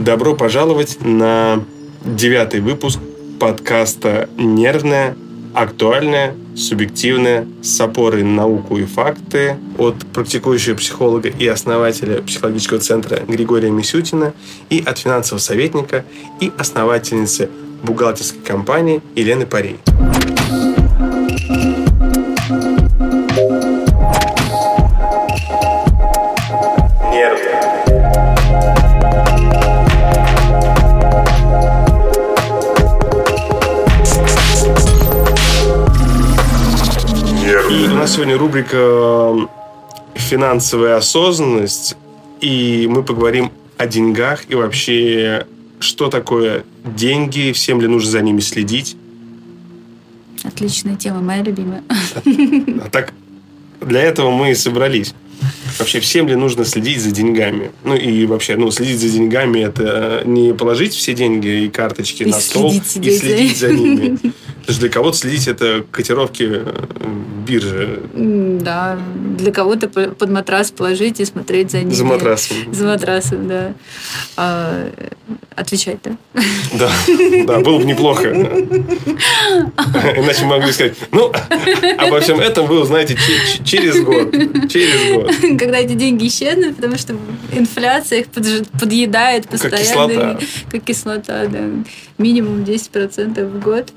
Добро пожаловать на девятый выпуск подкаста «Нервная, актуальная, субъективная, с опорой на науку и факты» от практикующего психолога и основателя психологического центра Григория Мисютина и от финансового советника и основательницы бухгалтерской компании Елены Парей. Сегодня рубрика «Финансовая осознанность», и мы поговорим о деньгах и вообще, что такое деньги, всем ли нужно за ними следить. Отличная тема, моя любимая. А так, для этого мы и собрались. Вообще, всем ли нужно следить за деньгами? Ну и вообще, ну, следить за деньгами это не положить все деньги и карточки И на стол и следить за ними. Потому что для кого-то следить это котировки э, биржи Да, для кого-то по- под матрас положить и смотреть за ними. за матрасом. За матрасом, да. А, отвечать, да? Да, да, было бы неплохо. Иначе могли сказать, ну, обо всем этом вы узнаете че- че- через год. Через год. Когда эти деньги исчезнут, потому что инфляция их подъедает постоянно. кислота. Как кислота, да. Минимум 10% в год.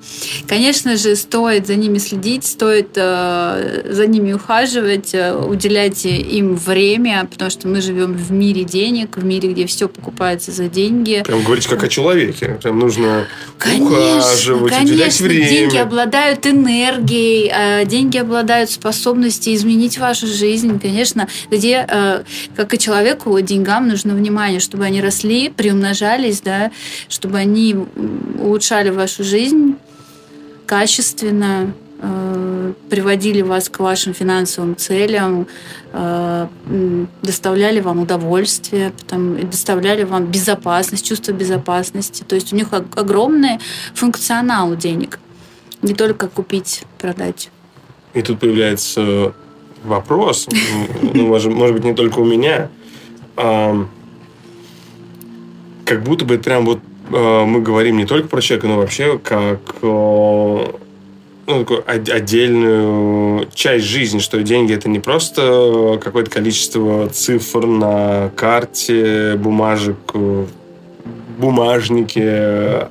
Конечно же, стоит за ними следить, стоит э, за ними ухаживать, э, уделять им время, потому что мы живем в мире денег, в мире, где все покупается за деньги. Прям говорить как о человеке. Прям нужно Конечно, ухаживать, уделять конечно, время. деньги обладают энергией, э, деньги обладают способностью изменить вашу жизнь, конечно, где, э, как и человеку, деньгам нужно внимание, чтобы они росли, приумножались, да, чтобы они улучшали вашу жизнь качественно, э, приводили вас к вашим финансовым целям, э, доставляли вам удовольствие, доставляли вам безопасность, чувство безопасности. То есть у них ог- огромный функционал денег. Не только купить, продать. И тут появляется вопрос, ну, может, может быть, не только у меня, а, как будто бы прям вот а, мы говорим не только про человека, но вообще как а, ну, такую от- отдельную часть жизни, что деньги это не просто какое-то количество цифр на карте, бумажек, в бумажнике,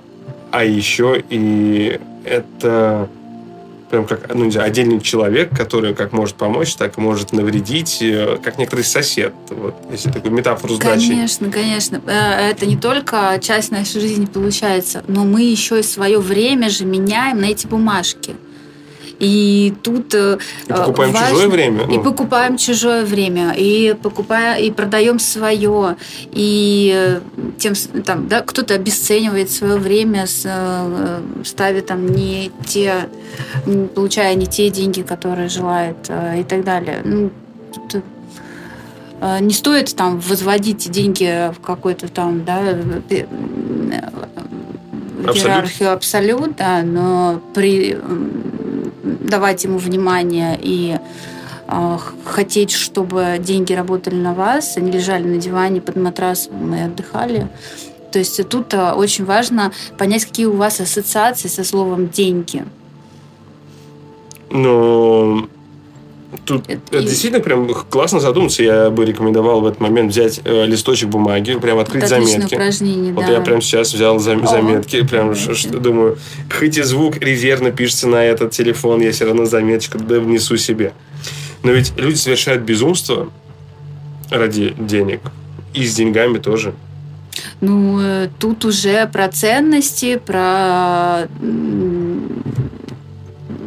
а еще и это прям как ну, не знаю, отдельный человек, который как может помочь, так и может навредить, э, как некоторый сосед. Вот, если такую метафору сдачи. Конечно, конечно. Э, Это не только часть нашей жизни получается, но мы еще и свое время же меняем на эти бумажки. И тут э, И покупаем важно- чужое время. И ну, покупаем чужое время, и покупаем, и продаем свое, и э, тем там, да, кто-то обесценивает свое время, э, ставит там не те, получая не те деньги, которые желает, и так далее. Ну, тут, не стоит там возводить деньги в какой-то там, да, Абсолют. иерархию абсолют, да, но при давать ему внимание и э, хотеть, чтобы деньги работали на вас, они лежали на диване под матрасом и отдыхали. То есть тут э, очень важно понять, какие у вас ассоциации со словом деньги. Но тут Это это и- действительно прям классно задуматься. Я бы рекомендовал в этот момент взять э, листочек бумаги, прям открыть Это заметки. упражнение, Вот да. я прям сейчас взял зам- О, заметки, прям ш- ш- думаю, хоть и звук резервно пишется на этот телефон, я все равно заметочку внесу себе. Но ведь люди совершают безумство ради денег. И с деньгами тоже. Ну, э, тут уже про ценности, про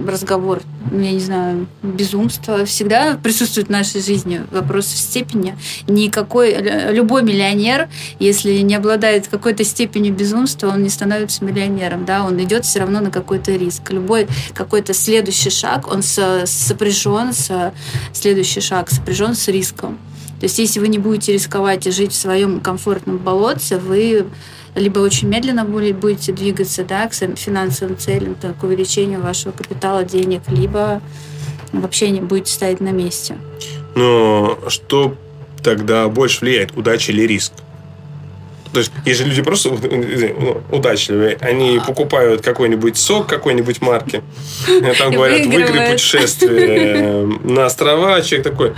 разговор, ну, я не знаю, безумство всегда присутствует в нашей жизни. Вопрос в степени. Никакой, лю- любой миллионер, если не обладает какой-то степенью безумства, он не становится миллионером, да, он идет все равно на какой-то риск. Любой какой-то следующий шаг, он со- сопряжен с следующий шаг, сопряжен с риском. То есть, если вы не будете рисковать и жить в своем комфортном болотце, вы либо очень медленно будете двигаться да, к финансовым целям, так, к увеличению вашего капитала, денег, либо вообще не будете стоять на месте. Но что тогда больше влияет, удача или риск? То есть, если люди просто ну, удачливые, они покупают какой-нибудь сок какой-нибудь марки, там говорят, выиграй путешествие на острова, человек такой,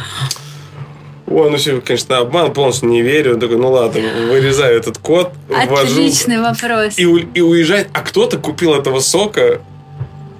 Ой, ну все, конечно, обман, полностью не верю. Он такой, ну ладно, вырезаю этот код, Отличный ввожу, вопрос. И, и уезжает. А кто-то купил этого сока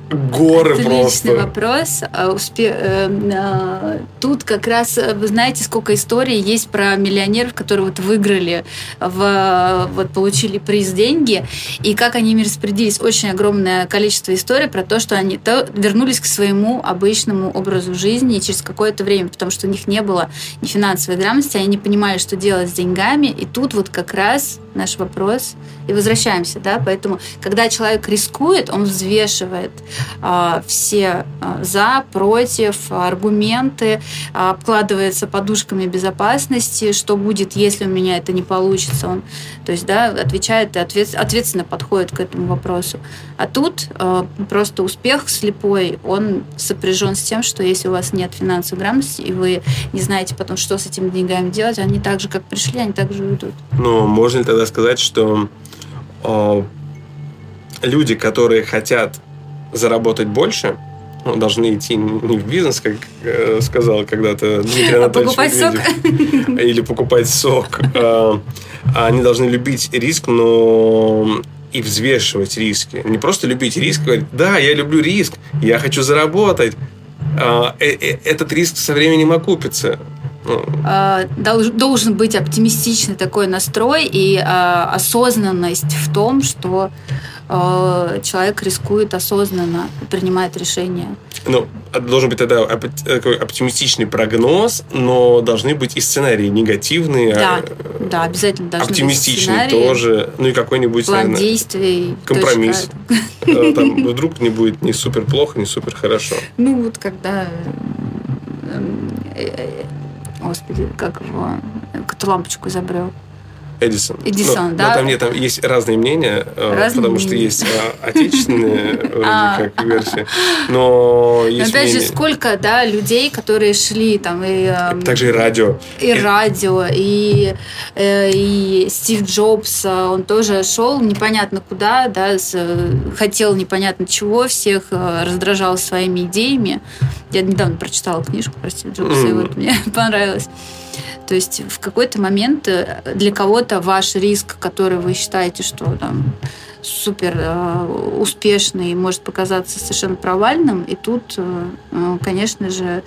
горы Отличный просто. вопрос. А, успе... Э, а, тут как раз, э, вы знаете, сколько историй есть про миллионеров, которые вот выиграли, в... вот получили приз деньги, и как они ими распорядились. Очень огромное количество историй про то, что они то вернулись к своему обычному образу жизни через какое-то время, потому что у них не было ни финансовой грамотности, они не понимали, что делать с деньгами, и тут вот как раз наш вопрос, и возвращаемся, да, поэтому, когда человек рискует, он взвешивает все э, за, против, аргументы, э, обкладывается подушками безопасности, что будет, если у меня это не получится, он, то есть, да, отвечает и ответ, ответственно подходит к этому вопросу. А тут просто успех слепой, он сопряжен с тем, что если у вас нет финансовой грамотности, и вы не знаете потом, что с этими деньгами делать, они так же, как пришли, они так же уйдут. Ну, можно ли тогда сказать, что люди, которые хотят заработать больше, ну, должны идти не в бизнес, как э, сказал когда-то Дмитрий а Анатольевич покупать сок? или покупать сок. А, а они должны любить риск, но и взвешивать риски. Не просто любить риск, говорить, да, я люблю риск, я хочу заработать. А, э, э, этот риск со временем окупится. А, должен быть оптимистичный такой настрой и а, осознанность в том, что а, человек рискует осознанно, принимает решения. Ну, должен быть тогда такой оптимистичный прогноз, но должны быть и сценарии негативные. Да, да обязательно должны оптимистичные быть тоже. Ну и какой-нибудь план наверное, действий. Компромисс. Там вдруг не будет ни супер плохо, ни супер хорошо. Ну вот когда э, э, господи, как его, какую лампочку изобрел. Эдисон. Эдисон, но, да. Но там, нет, там есть разные мнения, э, разные потому мнения. что есть э, отечественные а. как версии, но есть Опять же, сколько, да, людей, которые шли там и... Также и радио. И радио, и, э, и Стив Джобс, он тоже шел непонятно куда, да, хотел непонятно чего, всех раздражал своими идеями. Я недавно прочитала книжку про Стив Джобса, и вот мне понравилось. То есть в какой-то момент э, для кого-то ваш риск, который вы считаете, что там супер э, успешный, может показаться совершенно провальным, и тут, э, э конечно же,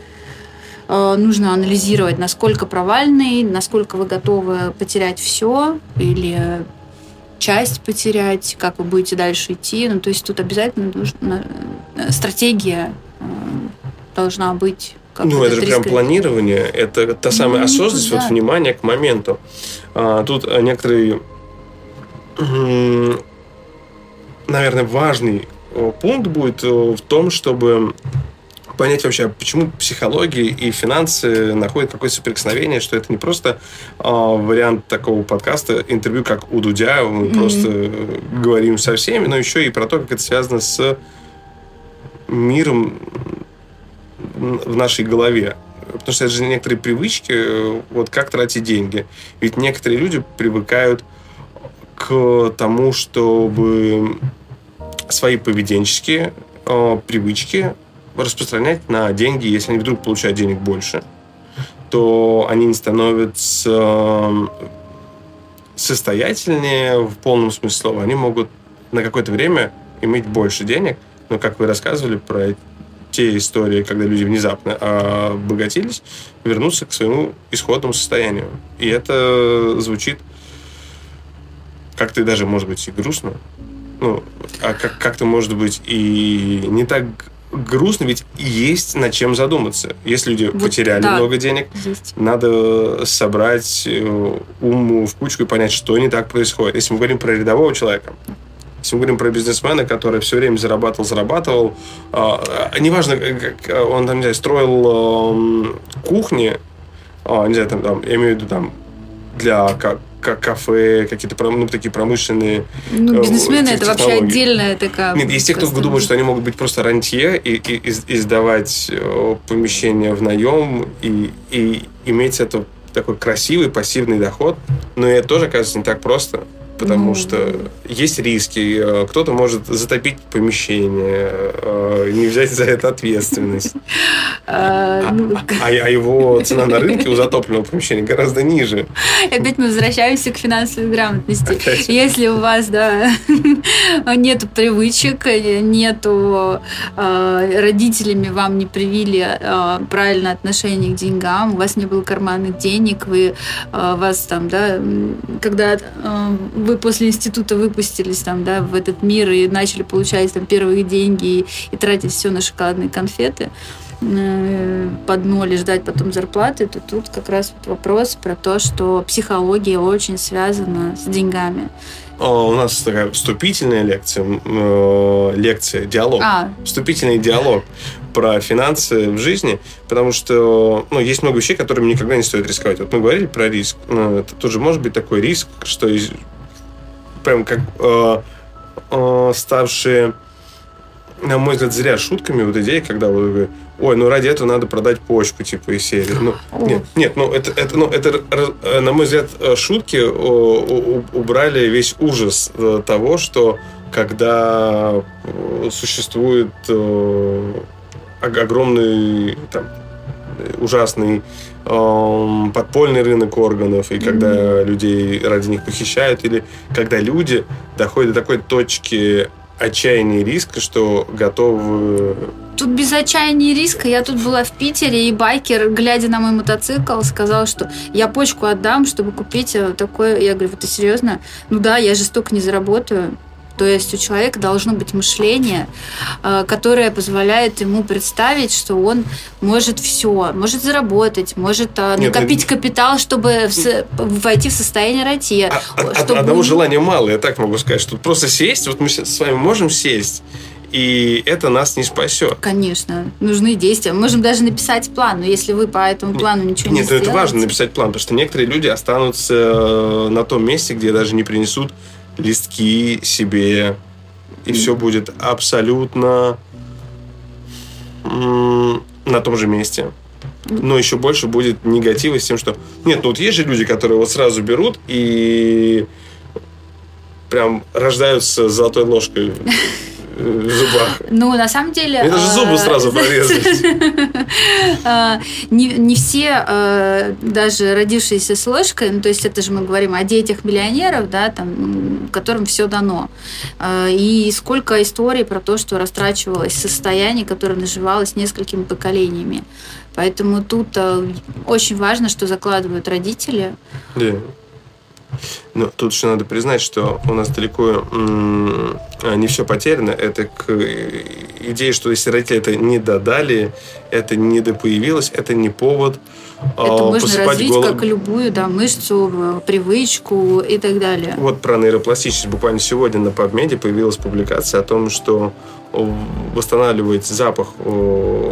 э, нужно анализировать, насколько провальный, насколько вы готовы потерять все или часть потерять, как вы будете дальше идти. Ну, то есть тут обязательно нужна э, стратегия должна быть как ну, это же прям планирование, это та самая ну, осознанность, вот внимание к моменту. А, тут некоторые, наверное, важный пункт будет в том, чтобы понять вообще, почему психология и финансы находят какое-то соприкосновение, что это не просто э, вариант такого подкаста, интервью, как у Дудя, мы mm-hmm. просто говорим со всеми, но еще и про то, как это связано с миром в нашей голове. Потому что это же некоторые привычки, э, вот как тратить деньги. Ведь некоторые люди привыкают к тому, чтобы свои поведенческие э, привычки распространять на деньги. Если они вдруг получают денег больше, то они не становятся э, состоятельнее в полном смысле слова. Они могут на какое-то время иметь больше денег, но, как вы рассказывали про те истории, когда люди внезапно обогатились, вернуться к своему исходному состоянию. И это звучит как-то даже, может быть, и грустно. Ну, а как- как-то, может быть, и не так грустно, ведь есть над чем задуматься. Если люди вот, потеряли да, много денег, есть. надо собрать э, ум в кучку и понять, что не так происходит. Если мы говорим про рядового человека, если мы говорим про бизнесмена, который все время зарабатывал, зарабатывал, э, неважно, как он там, не знаю, строил э, кухни, э, не знаю, там, там, я имею в виду там для как, как кафе, какие-то ну, такие промышленные Ну, бизнесмены это вообще отдельная такая... Нет, есть те, кто думает, что они могут быть просто рантье и, и, и, и сдавать помещение в наем и, и иметь это такой красивый пассивный доход, но это тоже, оказывается, не так просто потому ну, что есть риски. Э, кто-то может затопить помещение, э, не взять за это ответственность. А, а, ну, а, а его цена на рынке у затопленного помещения гораздо ниже. Опять мы возвращаемся к финансовой грамотности. Если у вас да, нет привычек, нету э, родителями вам не привили правильное отношение к деньгам, у вас не было карманных денег, вы вас там, да, когда вы после института выпустились там, да, в этот мир и начали получать там первые деньги и, и тратить все на шоколадные конфеты э, под ноль и ждать потом зарплаты, то тут как раз вопрос про то, что психология очень связана с деньгами. У нас такая вступительная лекция, э, лекция, диалог. А. Вступительный диалог про финансы в жизни, потому что ну, есть много вещей, которыми никогда не стоит рисковать. Вот мы говорили про риск. Это тоже может быть такой риск, что прям как э, э, ставшие, на мой взгляд, зря шутками вот идеи, когда вы ой, ну ради этого надо продать почку, типа, из серии. Ну, нет, нет, ну это, это, ну, это, э, на мой взгляд, э, шутки убрали весь ужас э, того, что когда существует огромный там, ужасный подпольный рынок органов, и когда mm-hmm. людей ради них похищают, или когда люди доходят до такой точки отчаяния и риска, что готовы... Тут без отчаяния и риска. Я тут была в Питере, и байкер, глядя на мой мотоцикл, сказал, что я почку отдам, чтобы купить э, такое. Я говорю, вот ты серьезно? Ну да, я же столько не заработаю. То есть у человека должно быть мышление, э, которое позволяет ему представить, что он может все, может заработать, может э, накопить Нет, капитал, чтобы войти в состояние рати. А, а, чтобы... Одного желания мало, я так могу сказать, что просто сесть, вот мы с вами можем сесть, и это нас не спасет. Конечно, нужны действия. Мы можем даже написать план, но если вы по этому плану ничего Нет, не сделаете... Нет, это важно написать план, потому что некоторые люди останутся э, на том месте, где даже не принесут листки себе, и все будет абсолютно на том же месте. Но еще больше будет негатива с тем, что... Нет, ну вот есть же люди, которые вот сразу берут и прям рождаются с золотой ложкой зубах. Ну, на самом деле... Это же зубы сразу прорезались. А, не, все, а, даже родившиеся с ложкой, ну, то есть это же мы говорим о детях миллионеров, да, там, которым все дано. И сколько историй про то, что растрачивалось состояние, которое наживалось несколькими поколениями. Поэтому тут очень важно, что закладывают родители. Да. Но тут еще надо признать, что у нас далеко не все потеряно. Это к идее, что если родители это не додали, это не допоявилось, это не повод это а, можно развить голову. как любую да, мышцу, привычку и так далее. Вот про нейропластичность. Буквально сегодня на PubMed появилась публикация о том, что восстанавливать запах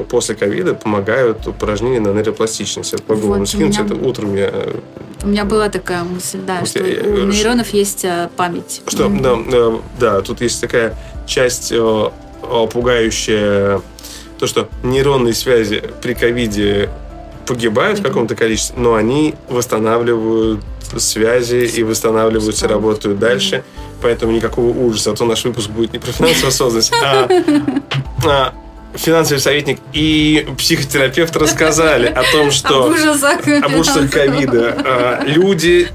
после ковида помогают упражнения на нейропластичность. Это могу вот, вам скинуть, меня... это утром я... У меня была такая мысль, да, вот что у нейронов есть э, память. Что, mm-hmm. да, да, да, тут есть такая часть э, пугающая, то, что нейронные связи при ковиде погибают mm-hmm. в каком-то количестве, но они восстанавливают связи и восстанавливаются, работают дальше. Mm-hmm поэтому никакого ужаса, а то наш выпуск будет не про финансовую осознанность, а, а финансовый советник и психотерапевт рассказали о том, что... Об ужасах, об ужасах ковида. А, люди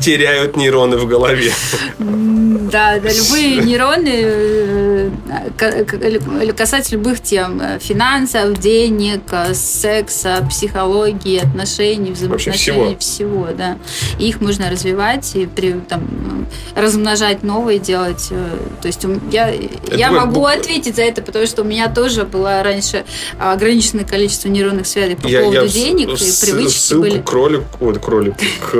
теряют нейроны в голове. Да, да, любые нейроны э, касательно любых тем. Э, финансов, денег, э, секса, психологии, отношений, взаимоотношений, всего. всего, да. И их можно развивать и при, там, размножать новые, делать. То есть я, я могу буква... ответить за это, потому что у меня тоже было раньше ограниченное количество нейронных связей по я, поводу я денег и привычки ссылку были. кролик, вот кролик, к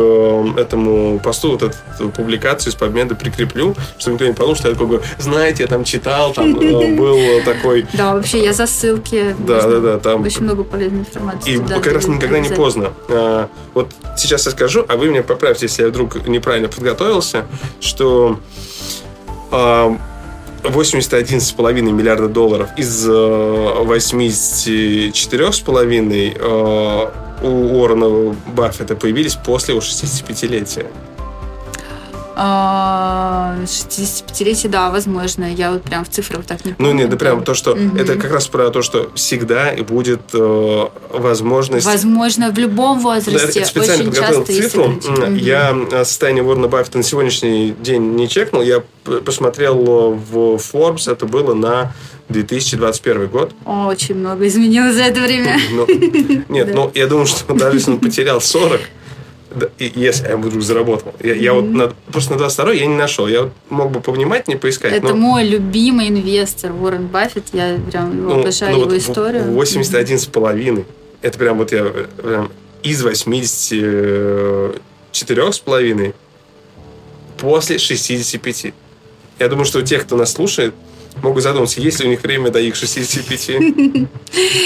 этому посту, вот эту публикацию из Победы прикреплю, чтобы никто не подумал, что я такой, знаете, я там читал, там э, был такой... Да, вообще я за ссылки. Да, да, да. Там... Очень много полезной информации. И как раз никогда не поздно. А, вот сейчас я скажу, а вы меня поправьте, если я вдруг неправильно подготовился, что 81,5 а, миллиарда долларов из 84,5 э, у Уоррена Баффета появились после его 65-летия. 65-летие, а, да, возможно. Я вот прям в цифрах так не помню. Ну, нет, да прям то, что... Угу. Это как раз про то, что всегда и будет э, возможность... Возможно, в любом возрасте. Я специально Очень подготовил цифру. Угу. Я состояние Уоррена Баффета на сегодняшний день не чекнул. Я посмотрел в Forbes. Это было на 2021 год. Очень много изменилось за это время. Ну, нет, ну, я думаю, что даже если он потерял 40, если я вдруг заработал. Я, mm-hmm. я вот на, просто на 22 я не нашел. Я вот мог бы повнимательнее поискать. Это но... мой любимый инвестор Уоррен Баффет. Я прям его ну, обожаю ну, его вот историю. 81 с половиной. Это прям вот я прям из 84 с половиной после 65. Я думаю, что у тех, кто нас слушает, могут задуматься, есть ли у них время до их 65.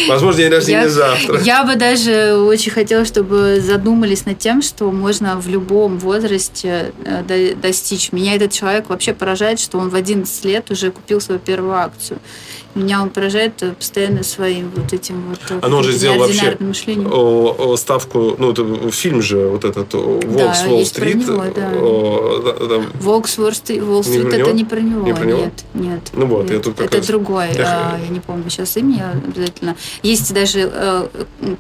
Возможно, день рождения я, завтра. Я бы даже очень хотела, чтобы задумались над тем, что можно в любом возрасте э, достичь. Меня этот человек вообще поражает, что он в 11 лет уже купил свою первую акцию. Меня он поражает э, постоянно своим вот этим вот э, Оно же сделал вообще мышлением. ставку, ну, фильм же вот этот «Волкс да, Уолл-стрит». Да. «Волкс Уолл-стрит» это не про него. Не про него? Нет, нет. Ну вот, нет. я тут Это раз... другой, я... А, я не помню сейчас имя обязательно. Есть даже э,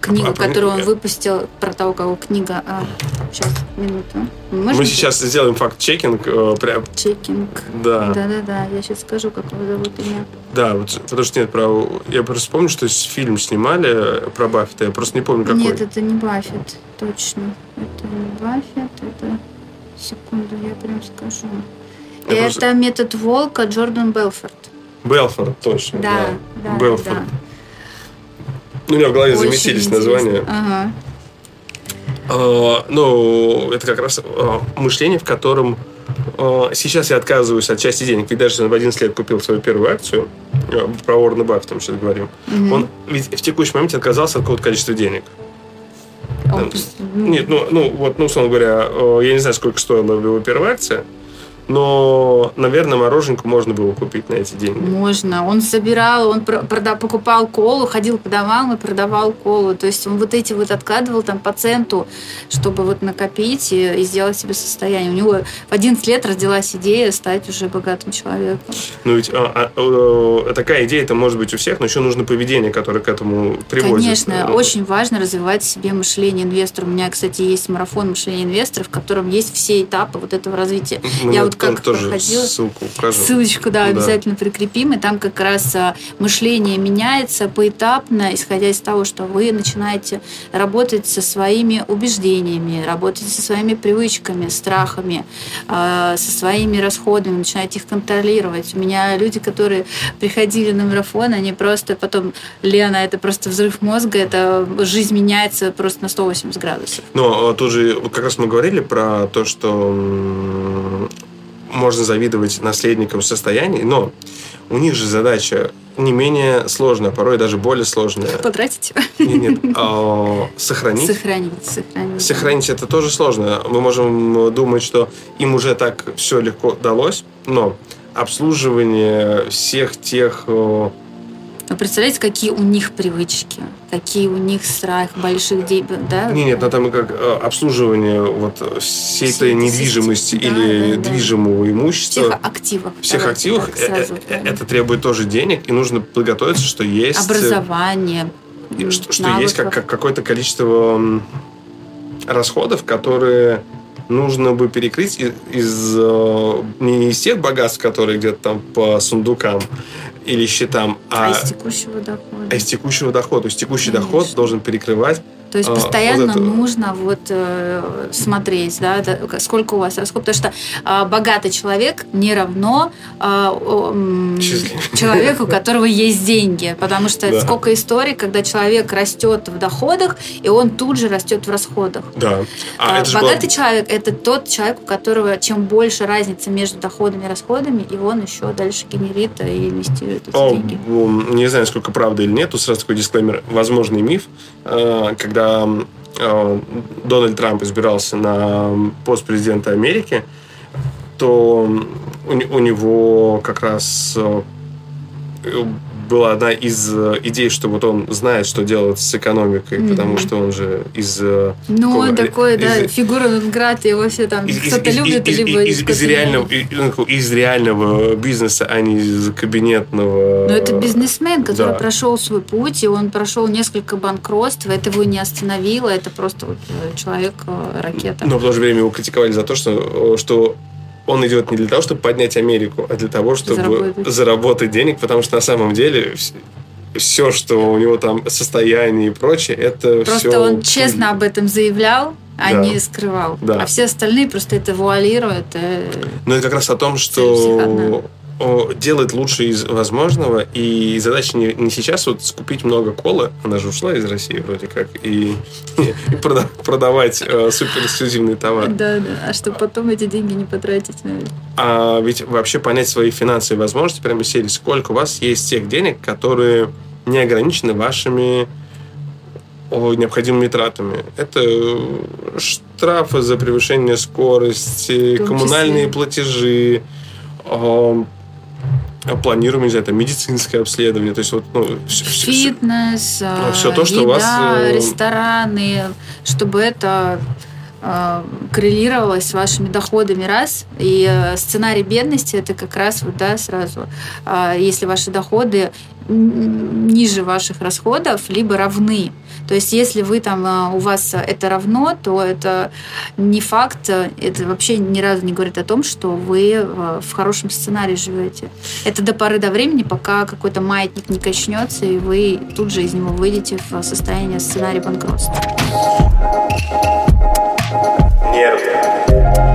книга, а, которую он выпустил про того, кого книга... А, сейчас, минуту. Можете? Мы сейчас сделаем факт-чекинг. Э, прям... Чекинг. Да. Да-да-да, я сейчас скажу, как его зовут имя. Да, вот, потому что нет, про... я просто помню, что фильм снимали про Баффета, я просто не помню, какой. Нет, это не Баффет, точно. Это не Баффет, это... Секунду, я прям скажу. Это просто... метод волка Джордан Белфорд. Белфорд, точно. Да, да, да Белфорд. Да. Ну, у меня в голове Очень заместились интересно. названия. Ага. А, ну, это как раз а, мышление, в котором а, сейчас я отказываюсь от части денег. Ведь даже в 11 лет купил свою первую акцию, а, про Уоррена Баффета мы сейчас говорим, угу. он ведь в текущий момент отказался от какого-то количества денег. Он... Нет, ну, ну, вот, ну, условно говоря, я не знаю, сколько стоила его первая акция, но, наверное, мороженку можно было купить на эти деньги. Можно. Он собирал, он прода, покупал колу, ходил по домам и продавал колу. То есть он вот эти вот откладывал там по центу, чтобы вот накопить и, и сделать себе состояние. У него в 11 лет родилась идея стать уже богатым человеком. Ну ведь а, а, а, такая идея это может быть у всех, но еще нужно поведение, которое к этому приводит. Конечно, ну, очень важно развивать в себе мышление инвестора. У меня, кстати, есть марафон мышления инвесторов, в котором есть все этапы вот этого развития. Мы Я вот как тоже проходила. Ссылку укажем. Ссылочку, да, обязательно да. прикрепим. И там как раз а, мышление меняется поэтапно, исходя из того, что вы начинаете работать со своими убеждениями, работать со своими привычками, страхами, а, со своими расходами, начинаете их контролировать. У меня люди, которые приходили на марафон, они просто потом, Лена, это просто взрыв мозга, это жизнь меняется просто на 180 градусов. Но тут же как раз мы говорили про то, что можно завидовать наследникам состояний, но у них же задача не менее сложная, порой даже более сложная. Потратить? Нет, нет. А, сохранить. Сохранить, сохранить. Сохранить это тоже сложно. Мы можем думать, что им уже так все легко далось, но обслуживание всех тех вы представляете, какие у них привычки, какие у них страх больших денег, да? Не, нет, но там как э, обслуживание вот всей этой недвижимости да, или да, движимого да. имущества. Всех активов. Всех активов. Э, сразу, это, да. это требует тоже денег, и нужно подготовиться, что есть... Образование. Что, что есть как, как какое-то количество расходов, которые нужно бы перекрыть из, из э, не из тех богатств, которые где-то там по сундукам или счетам, а, а из текущего дохода. А из текущего дохода. То есть текущий Конечно. доход должен перекрывать то есть а, постоянно вот это... нужно вот э, смотреть, да, сколько у вас расход, потому что э, богатый человек не равно э, э, человеку, у которого есть деньги, потому что да. сколько историй, когда человек растет в доходах и он тут же растет в расходах. Да. А, а богатый было... человек это тот человек, у которого чем больше разница между доходами и расходами, и он еще дальше генерит и инвестирует эти О, деньги. Не знаю, сколько правды или нет, тут сразу такой дисклеймер, возможный миф, э, когда когда э, Дональд Трамп избирался на пост президента Америки, то у, у него как раз э, была одна из э, идей, что вот он знает, что делать с экономикой, mm-hmm. потому что он же из... Э, ну, он такой, из, да, фигура Нонград, его все там кто-то любит, из, либо из, из, реального, ну, из реального бизнеса, а не из кабинетного. Но это бизнесмен, который да. прошел свой путь, и он прошел несколько банкротств, это его не остановило, это просто вот человек-ракета. Но в то же время его критиковали за то, что, что он идет не для того, чтобы поднять Америку, а для того, чтобы заработать, заработать денег, потому что на самом деле все, что у него там состояние и прочее, это просто все... Просто он честно об этом заявлял, а да. не скрывал. Да. А все остальные просто это вуалируют. Э, ну, это как раз о том, что делает лучше из возможного, и задача не, не сейчас вот скупить много колы, она же ушла из России вроде как, и, и продавать э, супер эксклюзивный товар. Да, да, а чтобы потом эти деньги не потратить. А ведь вообще понять свои финансовые возможности прямо сели, сколько у вас есть тех денег, которые не ограничены вашими о, необходимыми тратами. Это штрафы за превышение скорости, коммунальные платежи, планируем, не знаю, это медицинское обследование, то есть вот, ну, фитнес, ну, все то, что еда, у вас... Э, рестораны, чтобы это коррелировалось с вашими доходами раз. И э, сценарий бедности это как раз вот, да, сразу, если ваши доходы ниже ваших расходов, либо равны. То есть, если вы там, у вас это равно, то это не факт, это вообще ни разу не говорит о том, что вы в хорошем сценарии живете. Это до поры до времени, пока какой-то маятник не качнется, и вы тут же из него выйдете в состояние сценария банкротства. mierda.